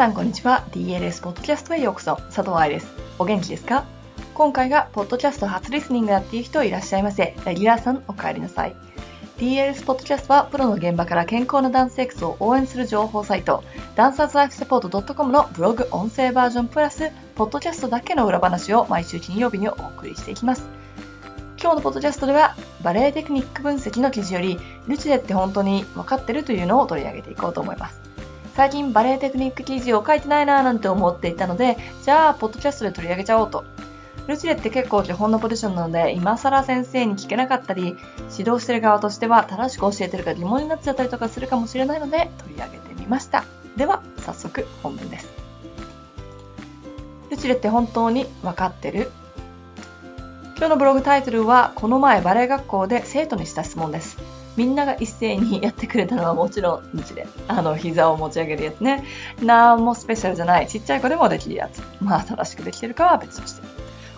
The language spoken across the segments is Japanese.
さんこんにちは。DLS ポッドキャストへようこそ。佐藤愛です。お元気ですか？今回がポッドキャスト初リスニングだっていう人いらっしゃいませ。レギュラーさんお帰りなさい。DLS ポッドキャストはプロの現場から健康なダンスエクスを応援する情報サイト、ダンサーズライフサポート .com のブログ音声バージョンプラス、ポッドキャストだけの裏話を毎週金曜日にお送りしていきます。今日のポッドキャストでは、バレエテクニック分析の記事より、ルチレって本当に分かってるというのを取り上げていこうと思います。最近バレエテクニック記事を書いてないなーなんて思っていたので、じゃあ、ポッドキャストで取り上げちゃおうと。ルチレって結構基本のポジションなので、今更先生に聞けなかったり、指導してる側としては正しく教えてるか疑問になっちゃったりとかするかもしれないので、取り上げてみました。では、早速本文です。ルチレって本当に分かってる？今日のブログタイトルは、この前バレエ学校で生徒にした質問です。みんなが一斉にやってくれたのはもちろん日で、あの、膝を持ち上げるやつね。なんもスペシャルじゃない、ちっちゃい子でもできるやつ。まあ、正しくできてるかは別として。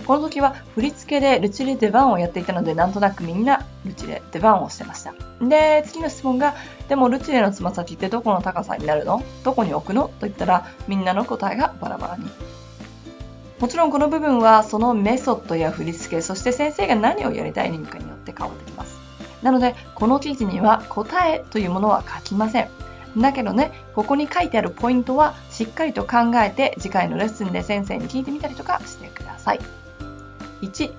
この時は振り付けでルチレ出番をやっていたので、なんとなくみんなルチレ出番をしてました。で、次の質問が、でもルチレのつま先ってどこの高さになるの？どこに置くの？と言ったら、みんなの答えがバラバラに。もちろんこの部分はそのメソッドや振り付け、そして先生が何をやりたいのかによって変わってきます。なので、この記事には答えというものは書きません。だけどね、ここに書いてあるポイントはしっかりと考えて次回のレッスンで先生に聞いてみたりとかしてください。1、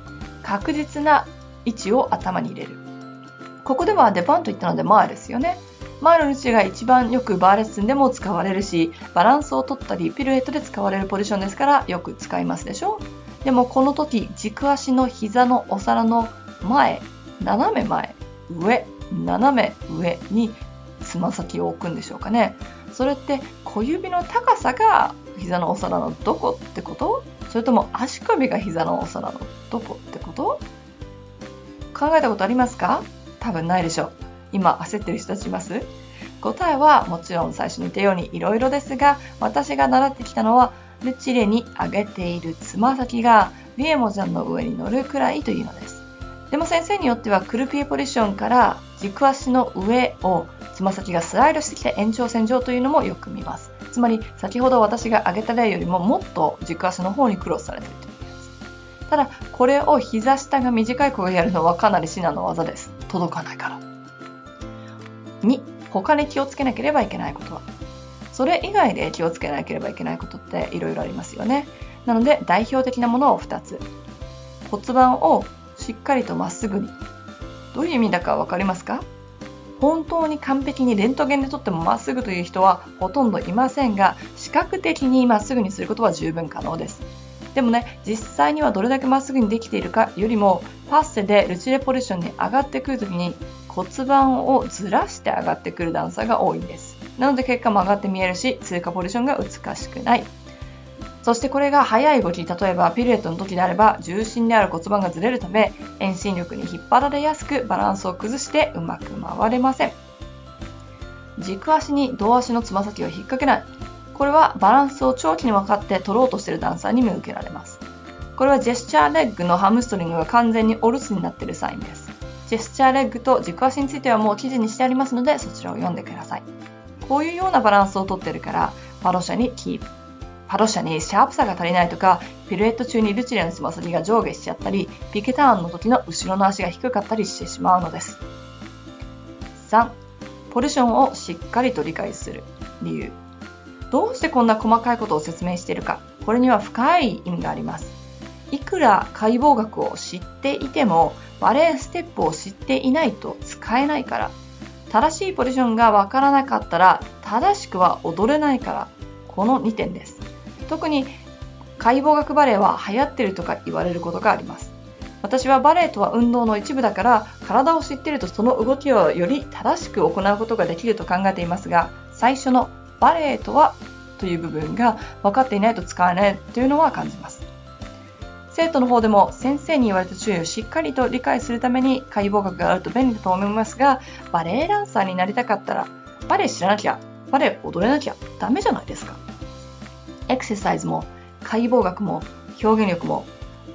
確実な位置を頭に入れる。ここではデパンと言ったので前ですよね。前の位置が一番よくバーレッスンでも使われるし、バランスを取ったりピルエットで使われるポジションですからよく使いますでしょでもこの時、軸足の膝のお皿の前、斜め前上、斜め上につま先を置くんでしょうかね。それって小指の高さが膝のお皿のどこってこと？それとも足首が膝のお皿のどこってこと？考えたことありますか？多分ないでしょう。今焦ってる人たちいます？答えはもちろん最初に言ったようにいろいろですが、私が習ってきたのは、ルチレに上げているつま先がビエモジャンの上に乗るくらいというのです。でも先生によってはクルピエポジションから軸足の上をつま先がスライドしてきて延長線上というのもよく見ます。つまり先ほど私が挙げた例よりももっと軸足の方にクロスされているというやつ。ただこれを膝下が短い子がやるのはかなり至難の技です。届かないから。2、他に気をつけなければいけないことはそれ以外で気をつけなければいけないことっていろいろありますよね。なので代表的なものを2つ。骨盤をしっかりとまっすぐに。どういう意味だかわかりますか？本当に完璧にレントゲンで撮ってもまっすぐという人はほとんどいませんが、視覚的にまっすぐにすることは十分可能です。でもね、実際にはどれだけまっすぐにできているかよりも、パッセでルチレポジションに上がってくるときに骨盤をずらして上がってくる段差が多いんです。なので結果も上がって見えるし、通過ポジションが美しくない。そしてこれが速い動き、例えばピルエットの時であれば重心である骨盤がずれるため遠心力に引っ張られやすくバランスを崩してうまく回れません。軸足に胴足のつま先を引っ掛けない。これはバランスを長期に分かって取ろうとしているダンサーに見受けられます。これはジェスチャーレッグのハムストリングが完全にお留守になっているサインです。ジェスチャーレッグと軸足についてはもう記事にしてありますのでそちらを読んでください。こういうようなバランスをとってるからパロシャにキープ。パロシャにシャープさが足りないとか、ピルエット中にルチレのつま先が上下しちゃったり、ピケターンの時の後ろの足が低かったりしてしまうのです。3、ポジションをしっかりと理解する理由。どうしてこんな細かいことを説明しているか。これには深い意味があります。いくら解剖学を知っていても、バレエステップを知っていないと使えないから。正しいポジションがわからなかったら、正しくは踊れないから。この2点です。特に解剖学バレエは流行ってるとか言われることがあります。私はバレエとは運動の一部だから体を知っているとその動きをより正しく行うことができると考えていますが最初のバレエとはという部分が分かっていないと使えないというのは感じます。生徒の方でも先生に言われた注意をしっかりと理解するために解剖学があると便利だと思いますがバレエダンサーになりたかったらバレエ知らなきゃバレエ踊れなきゃダメじゃないですか。エクササイズも解剖学も表現力も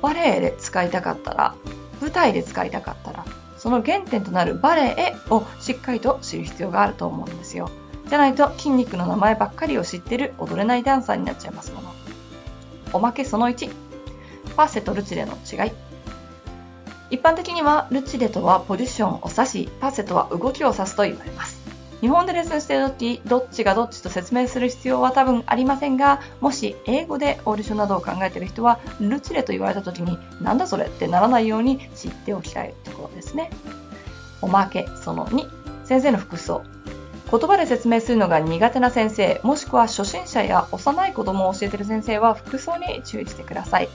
バレエで使いたかったら、舞台で使いたかったら、その原点となるバレエをしっかりと知る必要があると思うんですよ。じゃないと筋肉の名前ばっかりを知ってる踊れないダンサーになっちゃいますもの。おまけその1。パッセとルチレの違い。一般的にはルチレとはポジションを指し、パッセとは動きを指すと言われます。日本でレッスンしている時、どっちがどっちと説明する必要は多分ありませんが、もし英語でオーディションなどを考えている人は、ルチレと言われた時に、なんだそれってならないように知っておきたいところですね。おまけその2、先生の服装。言葉で説明するのが苦手な先生、もしくは初心者や幼い子供を教えている先生は服装に注意してください。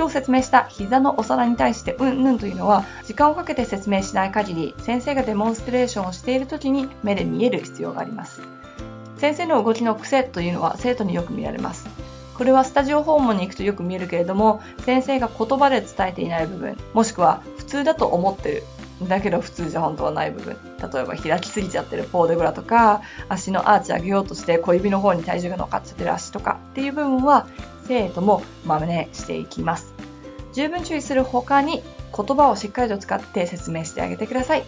今日説明した膝のお皿に対してうんぬんというのは時間をかけて説明しない限り先生がデモンストレーションをしている時に目で見える必要があります。先生の動きの癖というのは生徒によく見られます。これはスタジオ訪問に行くとよく見えるけれども先生が言葉で伝えていない部分もしくは普通だと思ってるだけど普通じゃ本当はない部分例えば開きすぎちゃってるポーデグラとか足のアーチ上げようとして小指の方に体重が乗っかっちゃってる足とかっていう部分は生徒も真似していきます十分注意する他に言葉をしっかりと使って説明してあげてください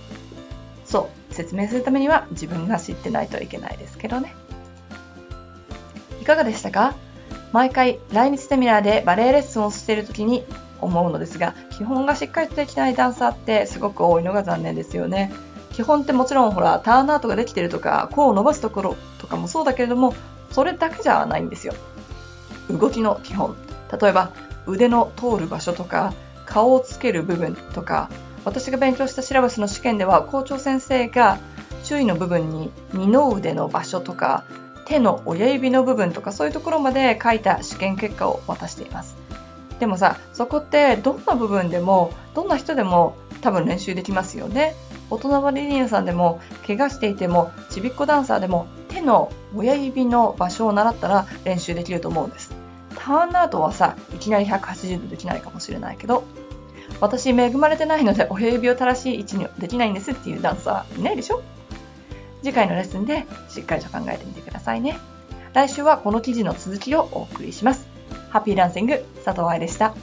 そう説明するためには自分が知ってないといけないですけどねいかがでしたか？毎回来日セミナーでバレエレッスンをしている時に思うのですが、基本がしっかりとできないダンサーってすごく多いのが残念ですよね。基本ってもちろんほら、ターンアウトができてるとか、弧を伸ばすところとかもそうだけれども、それだけじゃないんですよ。動きの基本。例えば、腕の通る場所とか、顔をつける部分とか、私が勉強したシラバスの試験では、校長先生が注意の部分に二の腕の場所とか、手の親指の部分とかそういうところまで書いた試験結果を渡しています。でもさ、そこってどんな部分でも、どんな人でも多分練習できますよね。大人バレリーナさんでも、怪我していても、ちびっこダンサーでも、手の親指の場所を習ったら練習できると思うんです。ターンアウトはさ、いきなり180度できないかもしれないけど、私恵まれてないので親指を正しい位置にできないんですっていうダンサーいないでしょ？次回のレッスンでしっかりと考えてみてくださいね。来週はこの記事の続きをお送りします。ハッピーランシング佐藤愛でした。